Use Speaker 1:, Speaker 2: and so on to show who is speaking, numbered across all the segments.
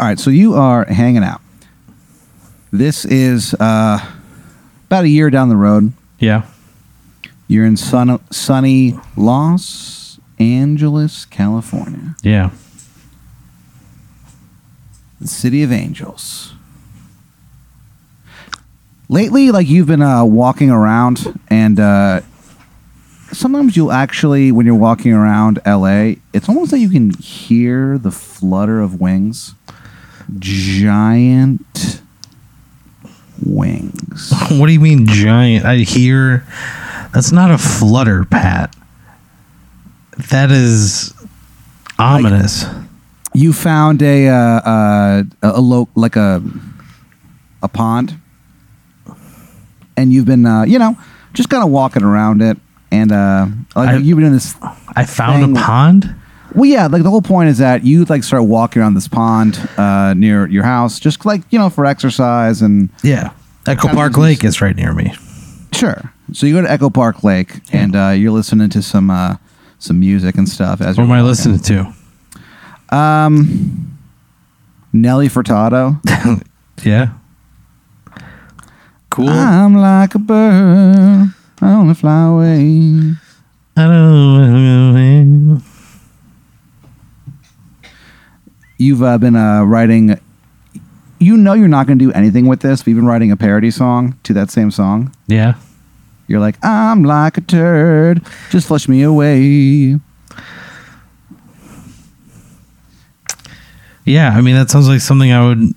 Speaker 1: All right, so you are hanging out. This is uh, about a year down the road.
Speaker 2: Yeah.
Speaker 1: You're in sun- sunny Los Angeles, California,
Speaker 2: Yeah.
Speaker 1: the city of angels. Lately, like you've been uh, walking around, and uh, sometimes you'll actually, when you're walking around LA, it's almost like you can hear the flutter of wings. Giant wings.
Speaker 2: What do you mean giant? I hear that's not a flutter, Pat. That is ominous.
Speaker 1: you found a uh, uh, a, a lo- like a a pond, and you've been uh, you know just kind of walking around it, and uh, like
Speaker 2: I-
Speaker 1: you've been in this.
Speaker 2: I found a pond.
Speaker 1: Well, yeah, like the whole point is that you like start walking around this pond uh, near your house, just like you know for exercise and
Speaker 2: Yeah. Echo Park Lake is right near me.
Speaker 1: sure. So you go to Echo Park Lake, and uh, you're listening to some uh, some music and stuff. As
Speaker 2: What am I listening to?
Speaker 1: Um, Nelly Furtado.
Speaker 2: Yeah. Cool.
Speaker 1: I'm like a bird, I only fly away.
Speaker 2: I don't
Speaker 1: You've uh, been uh, writing. You know you're not going to do anything with this, but you've been writing a parody song to that same song.
Speaker 2: Yeah.
Speaker 1: You're like, I'm like a turd, just flush me away.
Speaker 2: Yeah. I mean, that sounds like something I would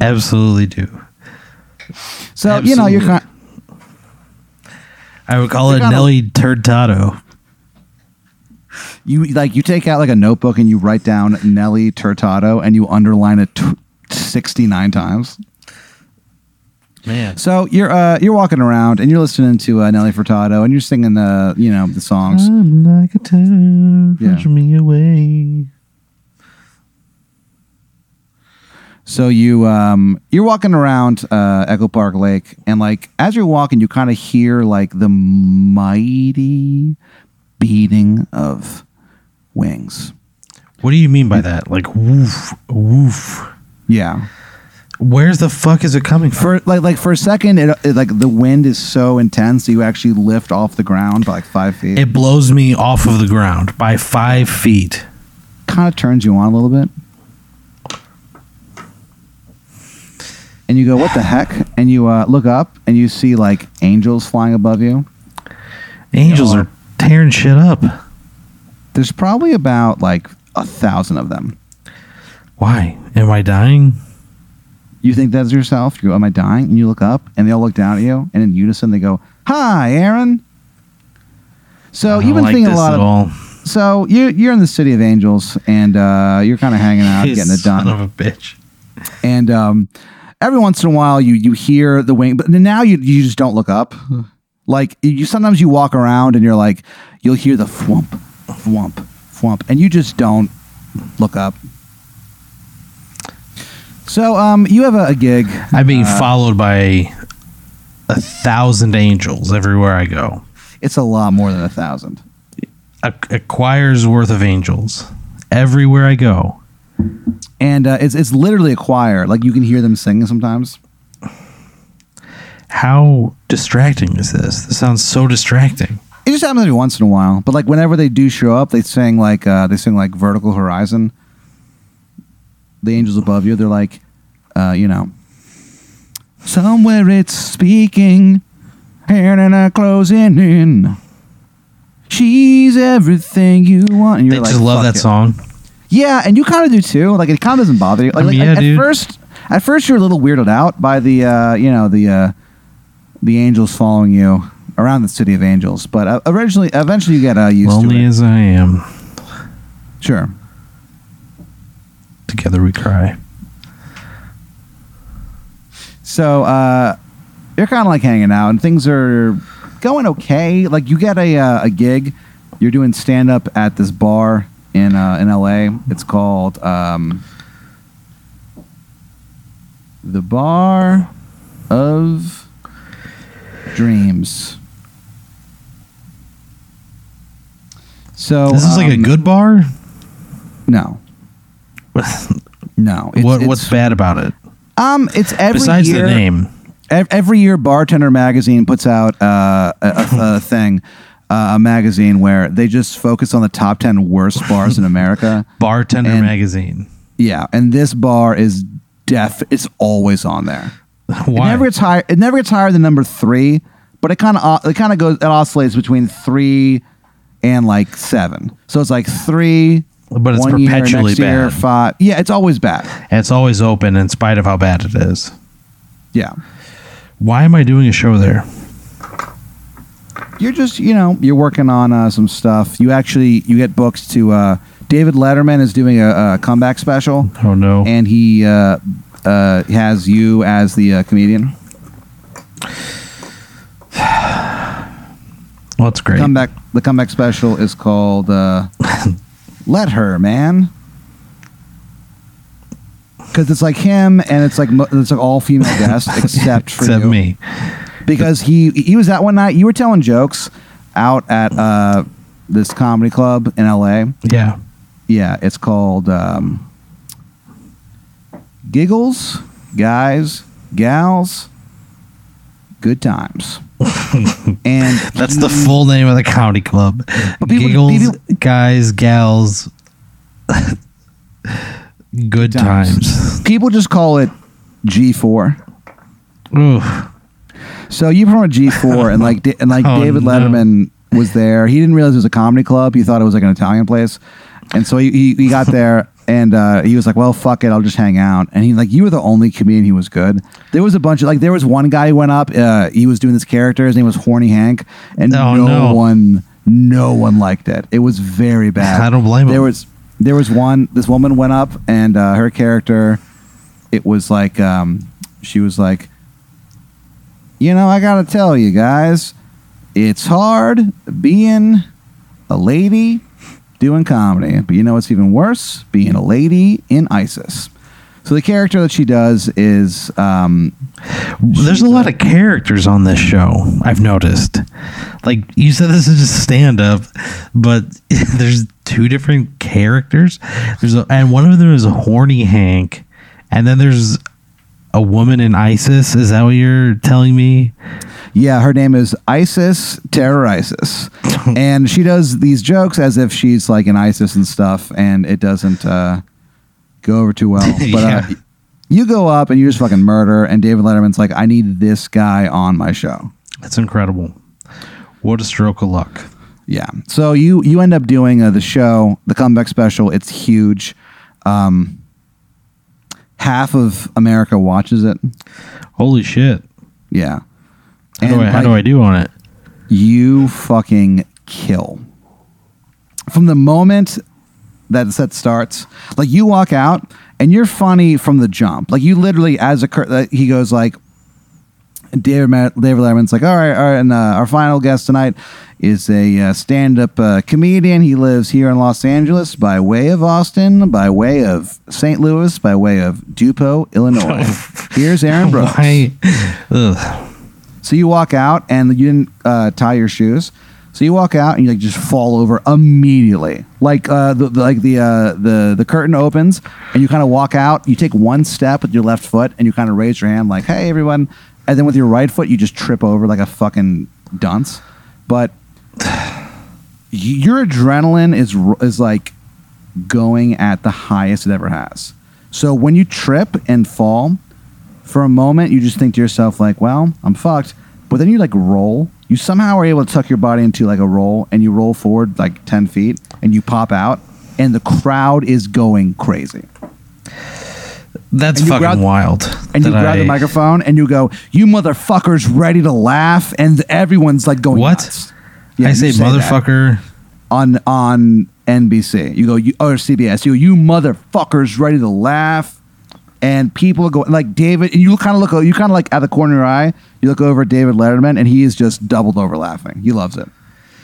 Speaker 2: absolutely do.
Speaker 1: So you know you're
Speaker 2: Absolutely.
Speaker 1: kind.
Speaker 2: I would call it Nelly Turdado.
Speaker 1: You like you take out like a notebook and you write down Nelly Turdado and you underline it t- 69 times.
Speaker 2: Man.
Speaker 1: So you're uh, you're walking around and you're listening to uh, Nelly Furtado and you're singing the you know the songs.
Speaker 2: I'm like a turd,
Speaker 1: Yeah.
Speaker 2: push me away.
Speaker 1: So you um you're walking around uh, Echo Park Lake, and like as you're walking, you kind of hear like the mighty beating of wings.
Speaker 2: What do you mean by that? Like woof, woof.
Speaker 1: Yeah.
Speaker 2: Where's the fuck is it coming from?
Speaker 1: For like like for a second, it, it like the wind is so intense that you actually lift off the ground by like five feet. It
Speaker 2: blows me off of the ground by five feet.
Speaker 1: kind of turns you on a little bit. And you go, what the heck? And you uh, look up and you see like angels flying above you.
Speaker 2: Angels
Speaker 1: Yeah.
Speaker 2: are tearing shit up.
Speaker 1: There's probably about like a thousand of them.
Speaker 2: Why? Am I dying?
Speaker 1: You think that's yourself. You go, am I dying? And you look up and they all look down at you. And in unison, they go, hi, Aaron. So you've been
Speaker 2: like
Speaker 1: thinking a lot of.
Speaker 2: all.
Speaker 1: So you you're in the city of angels and uh, you're kind of hanging out, getting it
Speaker 2: son
Speaker 1: done.
Speaker 2: of a bitch.
Speaker 1: and um, every once in a while you you hear the wing, but now you you just don't look up. Like you sometimes you walk around and you're like you'll hear the thwump, thwump, thwump, and you just don't look up. So um, you have a, a gig.
Speaker 2: I'm being
Speaker 1: Uh,
Speaker 2: followed by a thousand angels everywhere I go.
Speaker 1: It's a lot more than a thousand.
Speaker 2: A, a choir's worth of angels everywhere I go.
Speaker 1: And uh, it's it's literally a choir. Like you can hear them singing sometimes.
Speaker 2: How distracting is this? This sounds so distracting.
Speaker 1: It just happens every once in a while. But like whenever they do show up, they sing like uh, they sing like Vertical Horizon. The angels above you, they're like, uh, you know, somewhere it's speaking, and I closing in. She's everything you want. And you're
Speaker 2: just
Speaker 1: like,
Speaker 2: love
Speaker 1: "Fuck
Speaker 2: that
Speaker 1: it."
Speaker 2: song.
Speaker 1: Yeah, and you kind of do too. Like it kind of doesn't bother you. Like,
Speaker 2: mean,
Speaker 1: like,
Speaker 2: yeah,
Speaker 1: at, at
Speaker 2: dude.
Speaker 1: first, at first you're a little weirded out by the uh, you know the uh, the angels following you around the city of angels, but uh, eventually eventually you get uh, used
Speaker 2: Lonely
Speaker 1: to it.
Speaker 2: as I am,
Speaker 1: Sure.
Speaker 2: together we cry.
Speaker 1: So uh, you're kind of like hanging out, and things are going okay. Like you get a uh, a gig, you're doing stand up at this bar in uh, in L.A. It's called um, the Bar of Dreams. So
Speaker 2: This is like a
Speaker 1: um,
Speaker 2: good bar.
Speaker 1: no, no. It's,
Speaker 2: what
Speaker 1: it's-
Speaker 2: what's bad about it?
Speaker 1: Um, it's every
Speaker 2: Besides
Speaker 1: year.
Speaker 2: the name.
Speaker 1: Every year, Bartender Magazine puts out uh, a, a, thing, uh, a magazine where they just focus on the top ten worst bars in America.
Speaker 2: Bartender
Speaker 1: And-
Speaker 2: magazine.
Speaker 1: Yeah, and this bar is def. It's always on there.
Speaker 2: Why?
Speaker 1: It never gets higher. It never gets higher than number three, but it kind of it kind of goes. It oscillates between three and like seven. So it's like three.
Speaker 2: But it's
Speaker 1: one year,
Speaker 2: perpetually
Speaker 1: next year,
Speaker 2: bad.
Speaker 1: Five. Yeah, it's always bad.
Speaker 2: And it's always open in spite of how bad it is.
Speaker 1: Yeah,
Speaker 2: Why am I doing a show there?
Speaker 1: you're just you know you're working on uh, some stuff. You actually you get booked to. Uh, David Letterman is doing a, a comeback special,
Speaker 2: Oh no.
Speaker 1: and he uh, uh, has you as the uh, comedian.
Speaker 2: Well, it's great.
Speaker 1: comeback the comeback special is called uh, let her man because it's like him and it's like mo- it's like all female guests except for
Speaker 2: Except
Speaker 1: you.
Speaker 2: me.
Speaker 1: because he he was out one night you were telling jokes out at uh, this comedy club in la
Speaker 2: Yeah.
Speaker 1: yeah it's called um, giggles guys gals good times and
Speaker 2: That's the full name of the comedy club.
Speaker 1: People-
Speaker 2: Giggles,
Speaker 1: people-
Speaker 2: guys, gals, good times.
Speaker 1: people just call it g4
Speaker 2: Oof.
Speaker 1: So you from a G four and like and like
Speaker 2: Oh,
Speaker 1: David
Speaker 2: no.
Speaker 1: Letterman was there. He didn't realize it was a comedy club. He thought it was like an Italian place, and so he he, he got there and uh, he was like, "Well, fuck it, I'll just hang out." And he like you were the only comedian who was good. There was a bunch of like there was one guy who went up. Uh, he was doing this character. His name was Horny Hank, and
Speaker 2: Oh,
Speaker 1: no,
Speaker 2: no.
Speaker 1: one no one liked it. It was very bad.
Speaker 2: I don't blame him.
Speaker 1: There was there was one. This woman went up and uh, her character. It was like um, she was like you know, I gotta tell you guys, it's hard being a lady doing comedy. But you know what's even worse? Being a lady in ISIS. So the character that she does is um,
Speaker 2: There's a lot of characters on this show. I've noticed. Like you said, this is just stand up, but there's two different characters. There's a, and one of them is a horny Hank, and then there's a woman in ISIS. Is that what you're telling me?
Speaker 1: Yeah, her name is ISIS Terror ISIS, and she does these jokes as if she's like an ISIS and stuff, and it doesn't uh, go over too well. But
Speaker 2: Yeah.
Speaker 1: uh, you go up and you just fucking murder, and David Letterman's like, I need this guy on my show.
Speaker 2: That's incredible. What a stroke of luck.
Speaker 1: Yeah. So you you end up doing uh, the show, the comeback special. It's huge. Um, half of America watches it.
Speaker 2: Holy shit.
Speaker 1: Yeah.
Speaker 2: How, do I, how
Speaker 1: like,
Speaker 2: do I do on it?
Speaker 1: You fucking kill. From the moment that the set starts, like you walk out and you're funny from the jump. Like you literally, as a cur- he goes like, David Ma- David Letterman's like, all right, all right, and uh, our final guest tonight is a uh, stand-up uh, comedian. He lives here in Los Angeles by way of Austin, by way of St. Louis, by way of Dupo, Illinois. Here's Aaron Brooks.
Speaker 2: Why? Ugh.
Speaker 1: So you walk out and you didn't uh, tie your shoes. So you walk out and you like just fall over immediately. Like uh, the, the like the uh, the the curtain opens and you kind of walk out. You take one step with your left foot and you kind of raise your hand like, "Hey, everyone!" And then with your right foot, you just trip over like a fucking dunce. But your adrenaline is is like going at the highest it ever has. So when you trip and fall, for a moment you just think to yourself like well i'm fucked but then you like roll you somehow are able to tuck your body into like a roll and you roll forward like 10 feet and you pop out and the crowd is going crazy
Speaker 2: That's fucking
Speaker 1: grab-
Speaker 2: wild.
Speaker 1: and you grab the microphone and you go you motherfuckers ready to laugh and everyone's like going
Speaker 2: What?
Speaker 1: Yeah,
Speaker 2: I say,
Speaker 1: that
Speaker 2: motherfucker.
Speaker 1: on on NBC. You go you or CBS. You go, you motherfuckers ready to laugh, and people are going like David. And you kind of look. You kind of like at the corner of your eye. You look over at David Letterman, and he is just doubled over laughing. He loves it.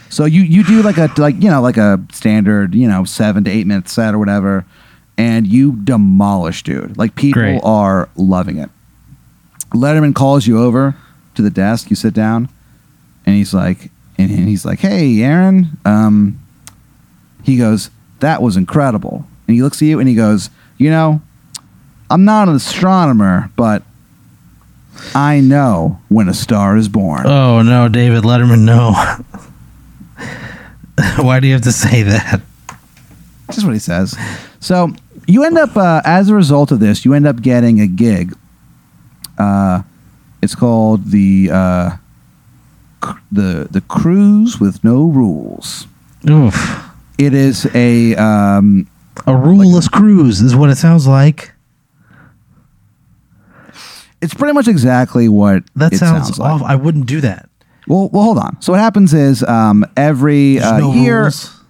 Speaker 1: So you you do like a like you know like a standard you know seven to eight minute set or whatever, and you demolish dude. Like people
Speaker 2: Great.
Speaker 1: are loving it. Letterman calls you over to the desk. You sit down, and he's like, and he's like, "Hey, Aaron." Um, he goes, "That was incredible." And he looks at you and he goes, "You know, I'm not an astronomer, but I know when a star is born.
Speaker 2: Oh no, David Letterman, no. Why do you have to say that?
Speaker 1: Just what he says. So you end up, uh, as a result of this, you end up getting a gig. Uh, it's called the uh, cr- the the cruise with no rules.
Speaker 2: Oof.
Speaker 1: It is a um,
Speaker 2: A ruleless cruise is what it sounds like.
Speaker 1: It's pretty much exactly what
Speaker 2: That
Speaker 1: it
Speaker 2: sounds,
Speaker 1: sounds like.
Speaker 2: awful. I wouldn't do that.
Speaker 1: Well, well, hold on. So what happens is um, every
Speaker 2: There's
Speaker 1: uh,
Speaker 2: no
Speaker 1: year
Speaker 2: rules.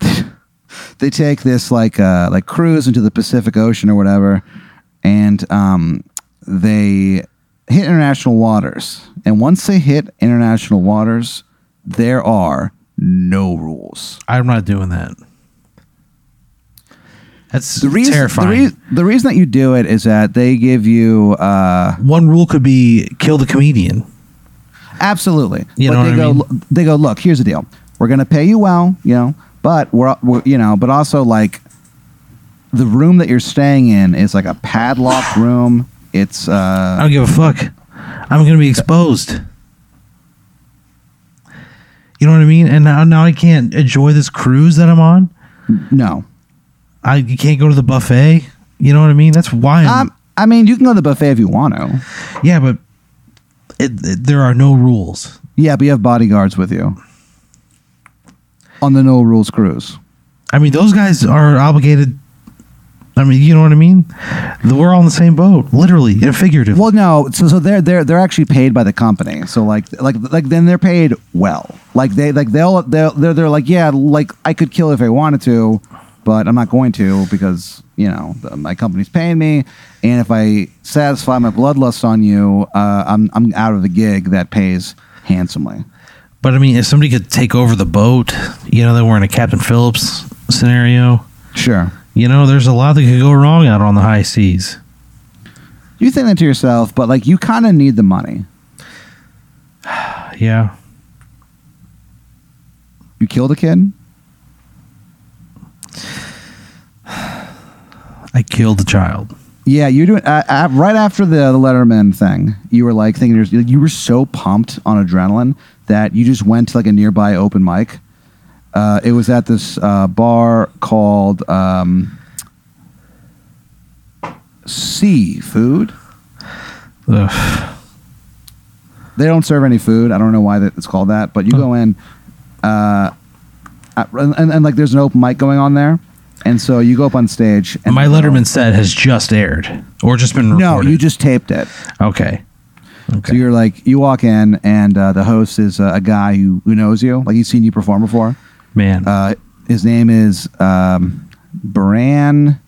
Speaker 1: they take this like uh, like cruise into the Pacific Ocean or whatever, and um, they hit international waters. And once they hit international waters, there are no rules.
Speaker 2: I'm not doing that. That's
Speaker 1: The reason
Speaker 2: terrifying.
Speaker 1: The, rea- the reason that you do it is that they give you uh,
Speaker 2: One rule could be kill the comedian.
Speaker 1: Absolutely.
Speaker 2: You
Speaker 1: but
Speaker 2: know
Speaker 1: they
Speaker 2: what I
Speaker 1: go
Speaker 2: mean?
Speaker 1: they go, look, here's the deal. We're going to pay you well, you know, but we're, we're you know, but also like the room that you're staying in is like a padlocked room. It's
Speaker 2: I
Speaker 1: uh
Speaker 2: don't give a fuck. I'm gonna be exposed. You know what I mean? And now, now I can't enjoy this cruise that I'm on.
Speaker 1: no.
Speaker 2: I you can't go to the buffet. You know what I mean? That's why.
Speaker 1: Um I mean, you can go to the buffet if you want to.
Speaker 2: yeah, but it, it- there are no rules.
Speaker 1: Yeah, but you have bodyguards with you. On the no rules cruise.
Speaker 2: I mean, those guys are obligated. I mean, you know what I mean? We're all in the same boat, literally and figuratively.
Speaker 1: Well, no, so so they're they're they're actually paid by the company. So like like like then they're paid well. Like they like they'll they'll they're, they're like yeah, like I could kill if I wanted to, but I'm not going to because you know my company's paying me, and if I satisfy my bloodlust on you, uh, I'm I'm out of the gig that pays handsomely.
Speaker 2: But I mean, if somebody could take over the boat, you know, they were in a Captain Phillips scenario.
Speaker 1: Sure.
Speaker 2: You know, there's a lot that could go wrong out on the high seas.
Speaker 1: You think that to yourself, but like you kind of need the money.
Speaker 2: Yeah.
Speaker 1: You killed a kid.
Speaker 2: I killed a child.
Speaker 1: Yeah, you doing uh, uh, right after the the Letterman thing. You were like thinking you're- you were so pumped on adrenaline that you just went to like a nearby open mic. Uh, it was at this uh, bar called um, Seafood.
Speaker 2: Ugh.
Speaker 1: They don't serve any food. I don't know why that it's called that, but you go in, uh, and, and, and like there's an open mic going on there, and so you go up on stage. And
Speaker 2: My Letterman set has just aired or just been recorded.
Speaker 1: No, you just taped it.
Speaker 2: okay.
Speaker 1: So you're like, you walk in, and uh, the host is uh, a guy who, who knows you, like he's seen you perform before.
Speaker 2: Man.
Speaker 1: Uh, his name is um, Bran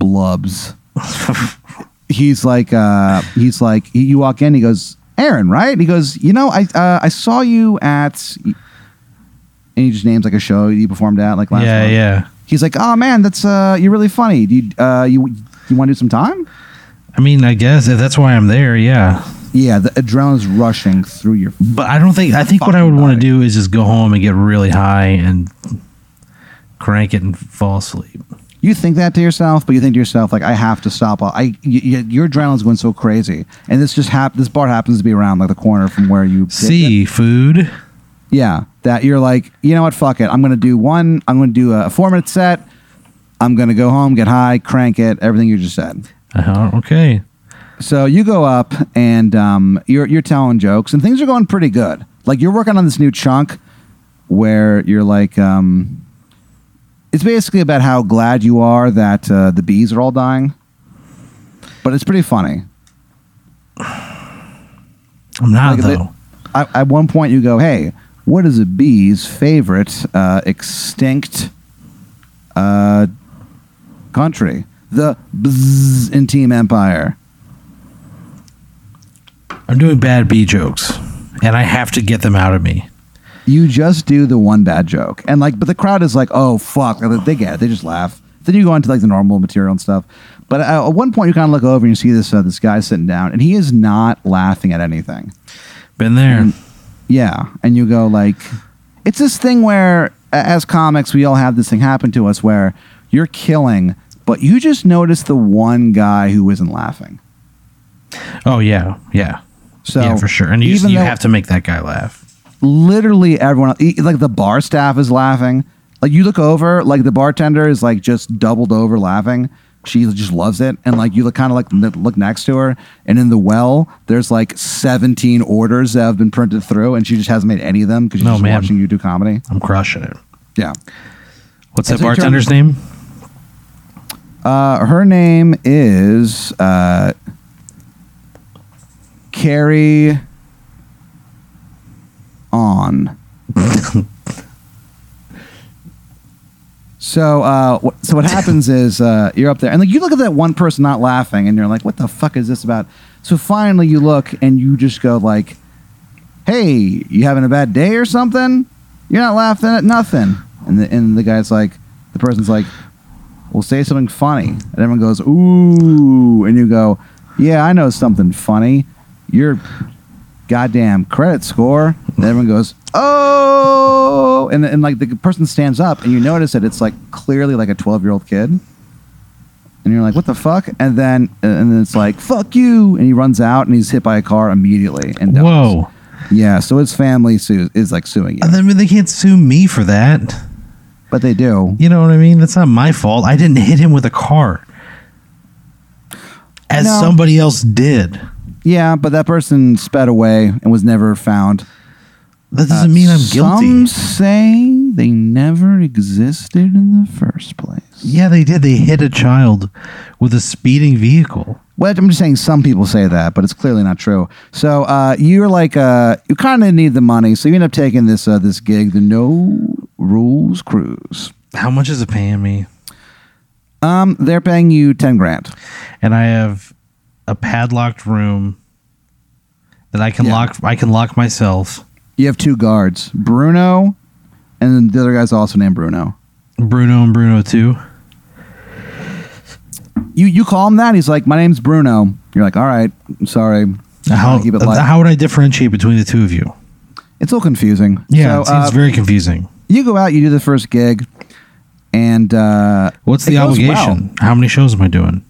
Speaker 1: Blubs. he's like, uh, he's like, he, you walk in, he goes, Aaron, right? He goes, you know, I uh, I saw you at, and he just names like a show you performed at, like last
Speaker 2: yeah,
Speaker 1: month.
Speaker 2: yeah.
Speaker 1: He's like, oh man, that's uh, you're really funny. Do you uh, you you want to do some time?
Speaker 2: I mean, I guess if that's why I'm there, yeah.
Speaker 1: Yeah, the adrenaline's rushing through your
Speaker 2: But I don't think I think what I would want to do is just go home and get really high and crank it and fall asleep.
Speaker 1: you think that to yourself, but you think to yourself like, I have to stop. I y- y- your adrenaline's going so crazy, and this just hap- This bar happens to be around like the corner from where you see
Speaker 2: food.
Speaker 1: Yeah, that you're like, you know what? Fuck it. I'm gonna do one. I'm gonna do a four minute set. I'm gonna go home, get high, crank it. Everything you just said.
Speaker 2: Uh, okay.
Speaker 1: So you go up and um, you're you're telling jokes, and things are going pretty good. Like you're working on this new chunk where you're like, um, it's basically about how glad you are that uh, the bees are all dying, but it's pretty funny.
Speaker 2: I'm not
Speaker 1: Like, they-
Speaker 2: though.
Speaker 1: I, at one point, you go, "Hey, what is a bee's favorite uh, extinct uh, country?" The bzzz in Team Empire.
Speaker 2: I'm doing bad bee jokes, and I have to get them out of me.
Speaker 1: you just do the one bad joke and like but the crowd is like oh fuck they get it they just laugh then you go into like the normal material and stuff but at one point you kind of look over and you see this uh, this guy sitting down and he is not laughing at anything
Speaker 2: Been there.
Speaker 1: And- yeah and you go like it's this thing where as comics we all have this thing happen to us where you're killing but you just notice the one guy who isn't laughing.
Speaker 2: Oh yeah, yeah,
Speaker 1: So
Speaker 2: yeah, for sure. And you,
Speaker 1: even
Speaker 2: you have to make that guy laugh.
Speaker 1: literally everyone, like the bar staff is laughing. Like you look over, like the bartender is like just doubled over laughing. She just loves it, and like you look kind of like look next to her, and in the well, there's like 17 orders that have been printed through, and she just hasn't made any of them because she's
Speaker 2: No,
Speaker 1: just
Speaker 2: man.
Speaker 1: watching you do comedy.
Speaker 2: I'm crushing it.
Speaker 1: Yeah.
Speaker 2: What's
Speaker 1: As
Speaker 2: that bartender's name?
Speaker 1: Uh, her name is uh, Carrie On. so, uh, wh- so what happens is uh, you're up there, and like you look at that one person not laughing, and you're like, "What the fuck is this about?" So finally, you look and you just go like, "Hey, you having a bad day or something? You're not laughing at nothing." And the and the guy's like, the person's like, "Well, say something funny," and everyone goes, "Ooh," and you go, "Yeah, I know something funny. Your goddamn credit score." And everyone goes, "Oh," and and like the person stands up, and you notice that it's like clearly like a twelve year old kid. And you're like, what the fuck? And then, and then it's like, fuck you. And he runs out and he's hit by a car immediately. And dies.
Speaker 2: Whoa.
Speaker 1: Yeah. So his family su- is like suing you.
Speaker 2: I mean, they can't sue me for that.
Speaker 1: But they do.
Speaker 2: You know what I mean? That's not my fault. I didn't hit him with a car. As
Speaker 1: No.
Speaker 2: somebody else did.
Speaker 1: Yeah. But that person sped away and was never found.
Speaker 2: That doesn't mean I'm guilty.
Speaker 1: Some say they never existed in the first place.
Speaker 2: Yeah, they did. They hit a child with a speeding vehicle.
Speaker 1: Well, I'm just saying some people say that, but it's clearly not true. So uh, you're like, uh, you kind of need the money, so you end up taking this uh, this gig, the No Rules Cruise.
Speaker 2: How much is it paying me?
Speaker 1: Um, they're paying you ten grand.
Speaker 2: And I have a padlocked room that I can
Speaker 1: Yeah.
Speaker 2: lock. I can lock myself.
Speaker 1: You have two guards, Bruno, and then the other guy's also named Bruno.
Speaker 2: Bruno and Bruno too.
Speaker 1: You you call him that? He's like, my name's Bruno. You're like, all right, I'm sorry.
Speaker 2: How
Speaker 1: keep it light.
Speaker 2: how would I differentiate between the two of you?
Speaker 1: It's all confusing.
Speaker 2: Yeah,
Speaker 1: so,
Speaker 2: it seems
Speaker 1: uh,
Speaker 2: very confusing.
Speaker 1: you go out, you do the first gig, and uh,
Speaker 2: What's the obligation?
Speaker 1: well.
Speaker 2: How many shows am I doing?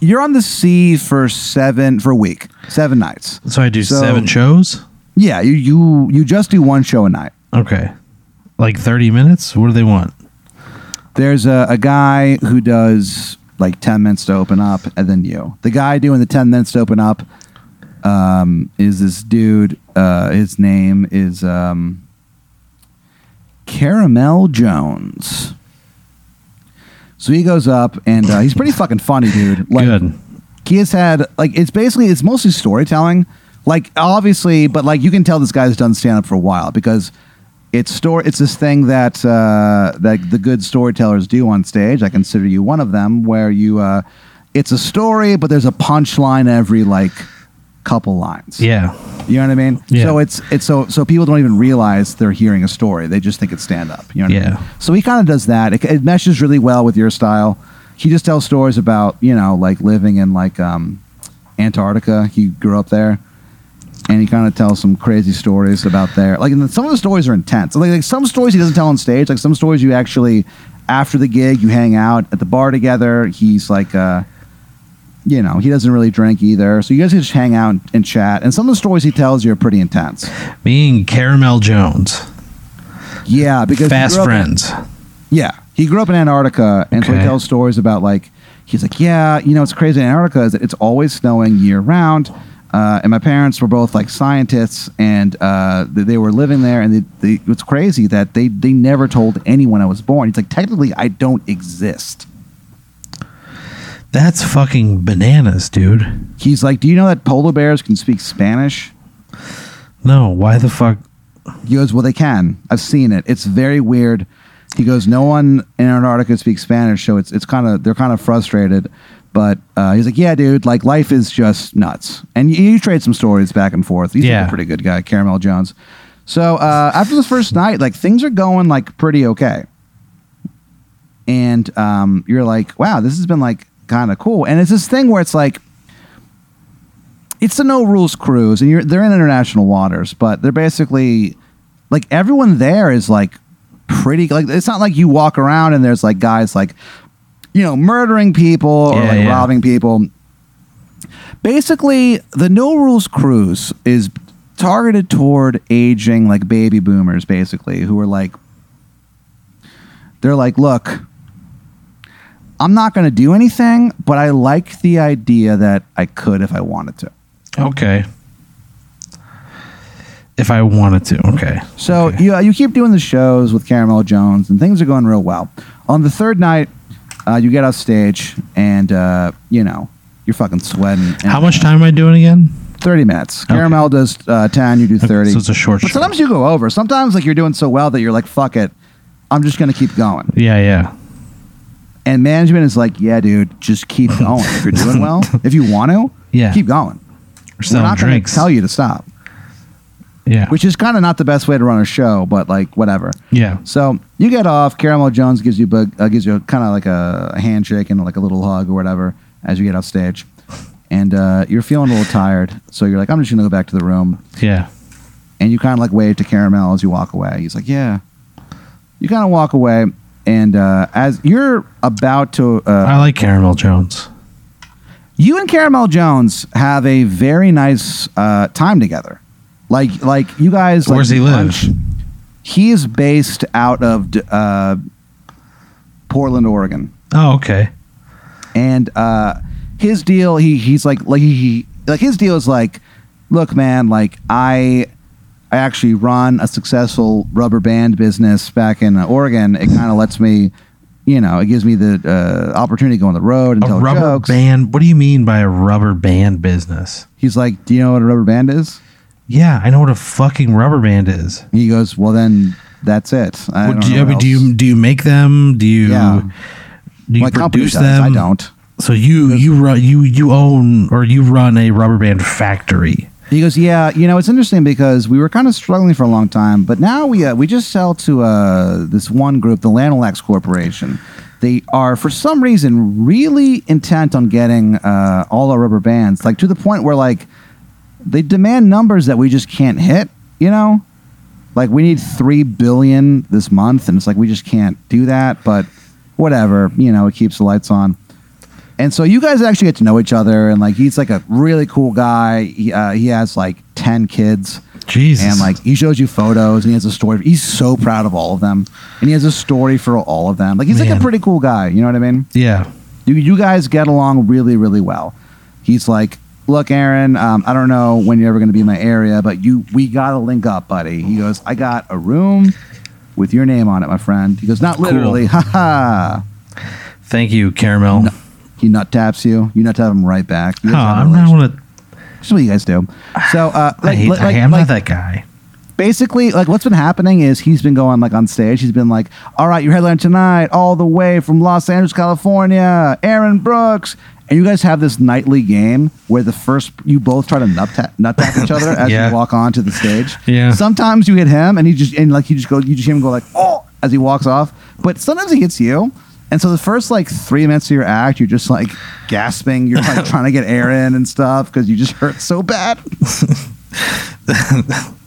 Speaker 1: You're on the sea for seven for a week, seven nights.
Speaker 2: So I do
Speaker 1: So-
Speaker 2: seven shows.
Speaker 1: Yeah, you you you just do one show a night.
Speaker 2: Okay, like thirty minutes. What do they want?
Speaker 1: There's a, a guy who does like 10 minutes to open up, and then you. The guy doing the 10 minutes to open up um, is this dude. Uh, his name is um, Caramel Jones. So he goes up, and uh, he's pretty fucking funny, dude. Like,
Speaker 2: Good.
Speaker 1: he has had like it's basically it's mostly storytelling like obviously but like you can tell this guy's done stand up for a while because it's story it's this thing that uh that the good storytellers do on stage. I consider you one of them where you uh it's a story but there's a punchline every like couple lines.
Speaker 2: Yeah.
Speaker 1: you know what i mean?
Speaker 2: Yeah.
Speaker 1: so it's it's so so people don't even realize they're hearing a story. They just think it's stand up you know what I
Speaker 2: Yeah.
Speaker 1: mean? so he kind of does that. It, it meshes really well with your style. He just tells stories about you know like living in like um antarctica. He grew up there and he kind of tells some crazy stories about there like and some of the stories are intense. Like, like some stories he doesn't tell on stage like some stories you actually after the gig you hang out at the bar together. He's like uh you know he doesn't really drink either. So you guys just hang out and, and chat. And some of the stories he tells you are pretty intense.
Speaker 2: Being Caramel Jones,
Speaker 1: yeah because
Speaker 2: fast friends.
Speaker 1: Yeah, he grew up in Antarctica, and so he tells stories about like he's like, yeah, you know, it's crazy in Antarctica is that it's always snowing year round. Uh, and my parents were both like scientists, and uh, they, were living there. And they, they, it's crazy that they they never told anyone I was born. It's like, technically, I don't exist.
Speaker 2: That's fucking bananas, dude.
Speaker 1: He's like, do you know that polar bears can speak Spanish?
Speaker 2: No, why the fuck?
Speaker 1: He goes, well, they can. I've seen it. It's very weird. He goes, no one in Antarctica speaks Spanish, so it's it's kind of they're kind of frustrated. But uh, he's like, yeah, dude, like life is just nuts. And you, you trade some stories back and forth. He's like a pretty good guy, Caramel Jones. So uh, after the first night, like things are going like pretty okay. And um, you're like, wow, this has been like kind of cool. And it's this thing where it's like, it's a no rules cruise, and you're they're in international waters, but they're basically like everyone there is like pretty like it's not like you walk around and there's like guys like you know, murdering people or
Speaker 2: Yeah,
Speaker 1: like
Speaker 2: yeah.
Speaker 1: robbing people. Basically, the No Rules Cruise is targeted toward aging like baby boomers, basically, who are like, they're like, look, I'm not going to do anything, but I like the idea that I could if I wanted to.
Speaker 2: Okay. If I wanted to, okay.
Speaker 1: So
Speaker 2: Okay.
Speaker 1: you you keep doing the shows with Caramel Jones, and things are going real well. On the third night, uh, you get off stage, and uh, you know you're fucking sweating. and-
Speaker 2: How much time am I doing again?
Speaker 1: Thirty minutes. Caramel does uh, ten. You do thirty.
Speaker 2: So it's a short
Speaker 1: but sometimes you go over. Sometimes like you're doing so well that you're like, fuck it, I'm just gonna keep going.
Speaker 2: Yeah, yeah.
Speaker 1: And management is like, yeah, dude, just keep going. if you're doing well, if you want to,
Speaker 2: Yeah.
Speaker 1: keep going.
Speaker 2: We're
Speaker 1: We're not gonna tell you to stop,
Speaker 2: Yeah.
Speaker 1: which is kind of not the best way to run a show, but like whatever.
Speaker 2: yeah.
Speaker 1: So you get off. Caramel Jones gives you bug, uh, gives you kind of like a, a handshake and like a little hug or whatever as you get off stage, and uh, you're feeling a little tired. So you're like, I'm just gonna go back to the room,
Speaker 2: Yeah.
Speaker 1: and you kind of like wave to Caramel as you walk away. He's like, Yeah. You kind of walk away, and uh, as you're about to, uh,
Speaker 2: I like Caramel Jones.
Speaker 1: you and Caramel Jones have a very nice uh, time together. Like, like you guys.
Speaker 2: Where's
Speaker 1: like,
Speaker 2: he live?
Speaker 1: lunch. He is based out of uh, Portland, Oregon.
Speaker 2: Oh, okay.
Speaker 1: and uh his deal he he's like like he like his deal is like look man like i i actually run a successful rubber band business back in uh, oregon it kind of lets me you know it gives me the uh, opportunity to go on the road and
Speaker 2: A
Speaker 1: tell
Speaker 2: rubber
Speaker 1: jokes
Speaker 2: band. What do you mean by a rubber band business?
Speaker 1: he's like do you know what a rubber band is
Speaker 2: Yeah, I know what a fucking rubber band is.
Speaker 1: he goes well then that's it I don't
Speaker 2: do, you, I mean, do you do you make them? Do you
Speaker 1: Yeah.
Speaker 2: do you
Speaker 1: my
Speaker 2: produce
Speaker 1: does
Speaker 2: them?
Speaker 1: i don't
Speaker 2: So you you run you you own or you run a rubber band factory.
Speaker 1: He goes, yeah, you know, it's interesting because we were kind of struggling for a long time, but now we uh, we just sell to uh, this one group, the Lanolax Corporation. They are, for some reason, really intent on getting uh, all our rubber bands, like to the point where like they demand numbers that we just can't hit. You know, like we need three billion this month, and it's like we just can't do that. But whatever, you know, it keeps the lights on. And so you guys actually get to know each other, and like he's like a really cool guy. He, uh, he has like ten kids,
Speaker 2: Jesus.
Speaker 1: and like he shows you photos, and he has a story. He's so proud of all of them, and he has a story for all of them. Like he's like a pretty cool guy. You know what I mean?
Speaker 2: yeah.
Speaker 1: You you guys get along really really well. He's like, look, Aaron, um, I don't know when you're ever going to be in my area, but you we gotta link up, buddy. He goes, I got a room with your name on it, my friend. He goes, not
Speaker 2: Cool.
Speaker 1: literally, ha ha.
Speaker 2: Thank you, Caramel.
Speaker 1: No. He nut taps you. You nut tap him right back.
Speaker 2: Oh,
Speaker 1: guys have a
Speaker 2: I'm not
Speaker 1: relationship.
Speaker 2: gonna.
Speaker 1: That's what you guys do. So, uh,
Speaker 2: I hate,
Speaker 1: like,
Speaker 2: I am
Speaker 1: like-
Speaker 2: not that guy.
Speaker 1: Basically, like, what's been happening is he's been going like on stage. He's been like, "All right, your headline tonight, all the way from Los Angeles, California, Aaron Brooks." And you guys have this nightly game where the first you both try to nut tap, nut tap each other as
Speaker 2: Yeah.
Speaker 1: you walk onto the stage.
Speaker 2: Yeah.
Speaker 1: Sometimes you hit him, and he just and like you just go, you just hear him go like, "Oh," as he walks off. But sometimes he hits you. And so the first like three minutes of your act, you're just like gasping. You're like trying to get air in and stuff because you just hurt so bad.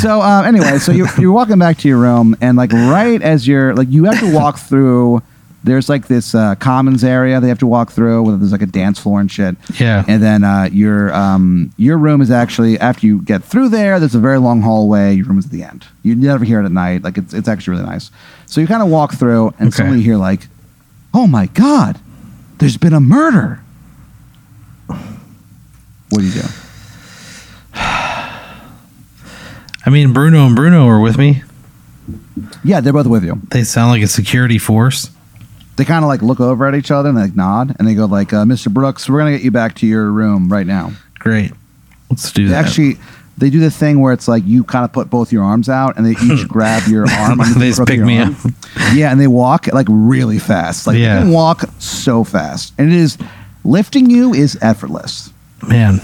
Speaker 1: so uh, anyway, so you're, you're walking back to your room, and like right as you're like you have to walk through. There's like this uh, commons area they have to walk through where there's like a dance floor and shit.
Speaker 2: Yeah.
Speaker 1: And then uh, your um, your room is actually after you get through there. There's a very long hallway. Your room is at the end. You never hear it at night. Like it's it's actually really nice. So you kind of walk through, and
Speaker 2: Okay.
Speaker 1: suddenly you hear like, "Oh my god, there's been a murder." What do you do?
Speaker 2: I mean, Bruno and Bruno are with me.
Speaker 1: Yeah, they're both with you.
Speaker 2: They sound like a security force.
Speaker 1: They kind of like look over at each other and they like nod, and they go like, uh, "Mr. Brooks, we're gonna get you back to your room right now."
Speaker 2: Great. Let's do
Speaker 1: They
Speaker 2: that.
Speaker 1: actually. They do the thing where it's like you kind of put both your arms out and they each grab your arm.
Speaker 2: They just pick me
Speaker 1: arm.
Speaker 2: up.
Speaker 1: Yeah, and they walk like really fast. Like
Speaker 2: Yeah.
Speaker 1: they can walk so fast, and it is lifting you is effortless.
Speaker 2: Man.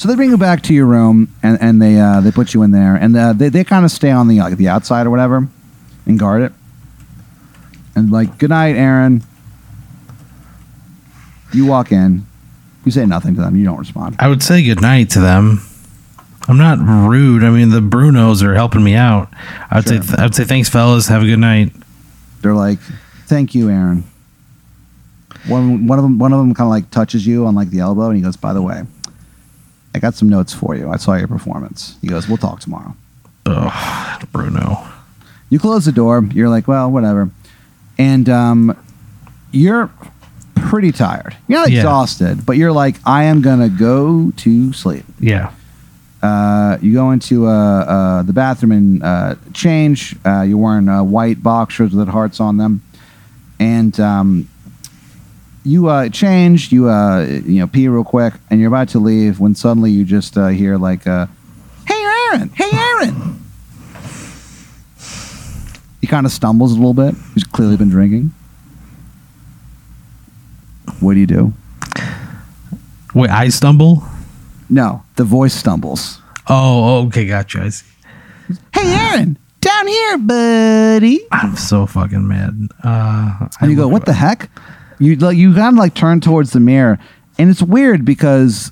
Speaker 1: So they bring you back to your room, and, and they uh, they put you in there, and uh, they they kind of stay on the like the outside or whatever, and guard it. And like, good night, Aaron. You walk in, you say nothing to them, you don't respond.
Speaker 2: I would say good night to them. I'm not rude. I mean, the Brunos are helping me out. I would
Speaker 1: Sure.
Speaker 2: say I would say thanks, fellas. Have a good night.
Speaker 1: They're like, Thank you, Aaron. One one of them one of them kind of like touches you on like the elbow, and he goes, "By the way, I got some notes for you. I saw your performance." He goes, "We'll talk tomorrow."
Speaker 2: Ugh, Bruno.
Speaker 1: You close the door. You're like, "Well, whatever," and um, you're pretty tired. You're not
Speaker 2: Yeah.
Speaker 1: exhausted, but you're like, "I am gonna go to sleep."
Speaker 2: Yeah.
Speaker 1: Uh, you go into uh, uh, the bathroom and uh, change. Uh, you're wearing uh, white boxers with hearts on them, and um, you uh, change. You uh, you know pee real quick, and you're about to leave when suddenly you just uh, hear like, uh, "Hey, Aaron! Hey, Aaron!" He kind of stumbles a little bit. He's clearly been drinking. What do you do?
Speaker 2: Wait, I stumble?
Speaker 1: No, the voice stumbles.
Speaker 2: Oh, okay, gotcha. I see.
Speaker 1: Hey, Aaron! Down here, buddy.
Speaker 2: I'm so fucking mad. Uh,
Speaker 1: And you go, what the heck? You like you kind of like turn towards the mirror, and it's weird because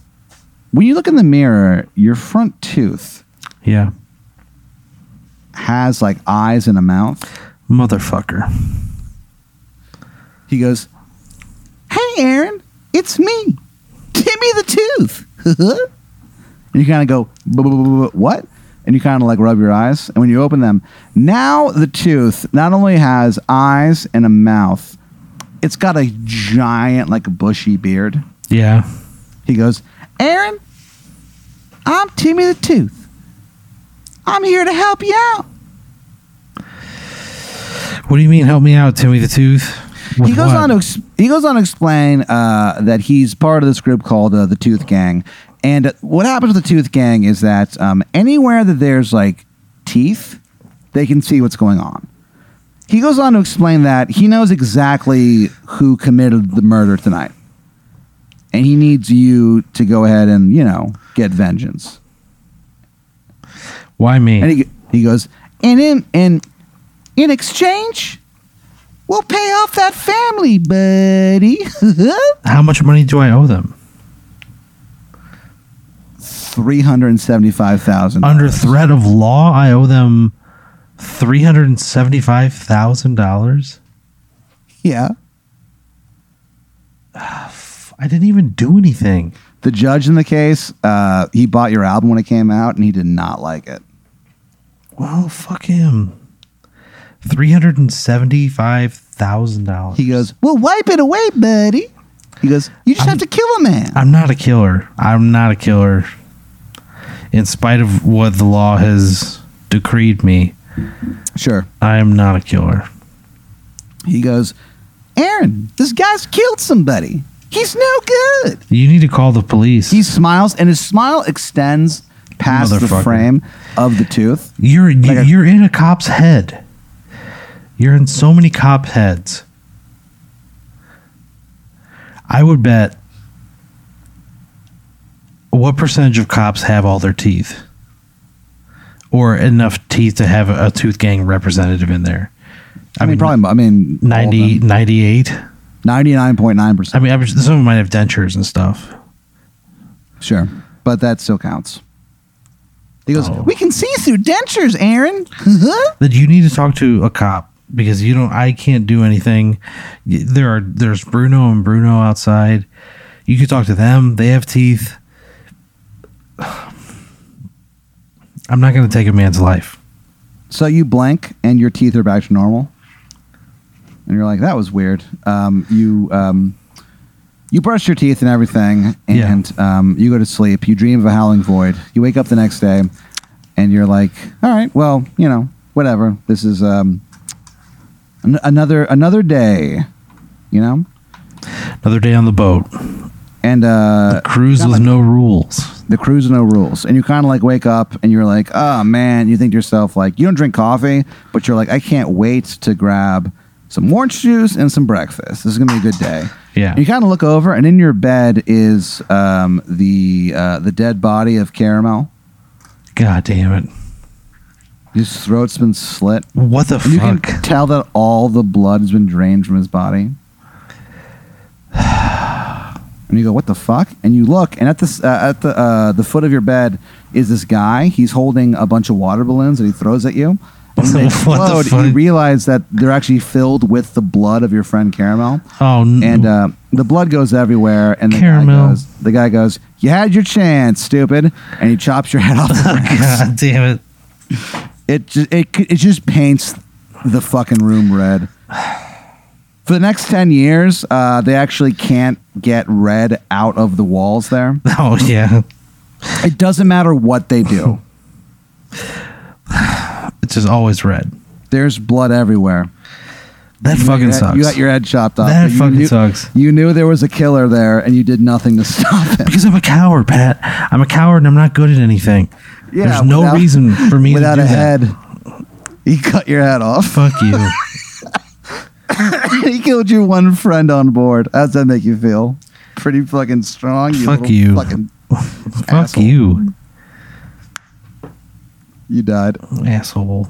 Speaker 1: when you look in the mirror, your front tooth
Speaker 2: Yeah.
Speaker 1: has like eyes and a mouth.
Speaker 2: Motherfucker.
Speaker 1: He goes, "Hey, Aaron, it's me, Timmy the Tooth." and you kind of go, "Bu- bu- bu- bu- bu- "What?" And you kind of like rub your eyes, and when you open them, now the tooth not only has eyes and a mouth, it's got a giant like a bushy beard.
Speaker 2: Yeah.
Speaker 1: He goes, Aaron, I'm Timmy the Tooth. I'm here to help you out.
Speaker 2: What do you mean, help me out, Timmy the Tooth? With
Speaker 1: he goes
Speaker 2: what?
Speaker 1: on to ex- he goes on to explain uh, that he's part of this group called uh, the Tooth Gang, and uh, what happens with the Tooth Gang is that um, anywhere that there's like teeth, they can see what's going on. He goes on to explain that he knows exactly who committed the murder tonight, and he needs you to go ahead and you know get vengeance.
Speaker 2: Why me?
Speaker 1: And he he goes, and in in in exchange, we'll pay off that family, buddy.
Speaker 2: How much money do I owe them?
Speaker 1: Three hundred and seventy-five thousand.
Speaker 2: Under threat of law, I owe them three hundred and seventy-five thousand dollars.
Speaker 1: Yeah.
Speaker 2: I didn't even do anything.
Speaker 1: The judge in the case, uh, he bought your album when it came out, and he did not like it.
Speaker 2: Well, fuck him. Three hundred and seventy-five thousand dollars.
Speaker 1: He goes, "Well, wipe it away, buddy." He goes, "You just have to kill a man."
Speaker 2: I'm not a killer. I'm not a killer. In spite of what the law has decreed me,
Speaker 1: Sure.
Speaker 2: I am not a killer.
Speaker 1: He goes, "Aaron, this guy's killed somebody. He's no good."
Speaker 2: You need to call the police.
Speaker 1: He smiles, and his smile extends past the
Speaker 2: Motherfucker.
Speaker 1: frame of the tooth.
Speaker 2: You're
Speaker 1: Like a-
Speaker 2: you're in a cop's head. You're in so many cop heads. I would bet. What percentage of cops have all their teeth, or enough teeth to have a, a tooth gang representative in there?
Speaker 1: I, mean, probably. I mean,
Speaker 2: 90, 98.
Speaker 1: 99.9%.
Speaker 2: I
Speaker 1: percent.
Speaker 2: mean, average- some of them might have dentures and stuff.
Speaker 1: Sure, but that still counts. He goes,
Speaker 2: Oh.
Speaker 1: "We can see through dentures, Aaron." Uh-huh.
Speaker 2: that you need to talk to a cop because you don't I can't do anything. There are there's Bruno and Bruno outside. You could talk to them. They have teeth. I'm not going to take a man's life.
Speaker 1: So you blank and your teeth are back to normal, and you're like, "That was weird." Um, you um, you brush your teeth and everything,
Speaker 2: Yeah.
Speaker 1: and um, you go to sleep. You dream of a howling void. You wake up the next day, and you're like, "All right, well, you know, whatever. This is um, an- another another day." You know,
Speaker 2: Another day on the boat.
Speaker 1: And uh,
Speaker 2: Cruise
Speaker 1: kinda
Speaker 2: with
Speaker 1: like-
Speaker 2: no rules.
Speaker 1: the cruise with no rules and you kind of like wake up and you're like oh man you think to yourself like you don't drink coffee but you're like i can't wait to grab some orange juice and some breakfast this is gonna be a good day
Speaker 2: Yeah.
Speaker 1: and you kind of look over and in your bed is um, the uh, the dead body of caramel
Speaker 2: God damn it.
Speaker 1: his throat's been slit
Speaker 2: What the
Speaker 1: and you
Speaker 2: fuck?
Speaker 1: can tell that all the blood has been drained from his body and you go, "What the fuck?" And you look, and at this, uh, at the uh, the foot of your bed is this guy. He's holding a bunch of water balloons that he throws at you, And they
Speaker 2: What the
Speaker 1: explode, you realize that they're actually filled with the blood of your friend Caramel,
Speaker 2: Oh, n-
Speaker 1: and uh, the blood goes everywhere. And the
Speaker 2: Caramel.
Speaker 1: guy goes, the guy goes, "You had your chance, stupid," and he chops your head off.
Speaker 2: God damn it.
Speaker 1: It just it it just paints the fucking room red. For the next ten years, uh, they actually can't get red out of the walls there.
Speaker 2: Oh, yeah.
Speaker 1: It doesn't matter what they do.
Speaker 2: It's just always red.
Speaker 1: There's blood everywhere.
Speaker 2: That
Speaker 1: You
Speaker 2: fucking sucks.
Speaker 1: You got your head chopped off.
Speaker 2: That fucking
Speaker 1: knew-
Speaker 2: sucks.
Speaker 1: You knew there was a killer there, and you did nothing to stop him.
Speaker 2: because I'm a coward, Pat. I'm a coward and I'm not good at anything.
Speaker 1: Yeah,
Speaker 2: There's no
Speaker 1: without-
Speaker 2: reason for me
Speaker 1: Without a
Speaker 2: that.
Speaker 1: head, he cut your head off.
Speaker 2: Fuck you.
Speaker 1: He killed your one friend on board. How's that make you feel? Pretty fucking strong. You
Speaker 2: Fuck you.
Speaker 1: Fucking
Speaker 2: Fuck
Speaker 1: Asshole.
Speaker 2: you,
Speaker 1: You died.
Speaker 2: asshole.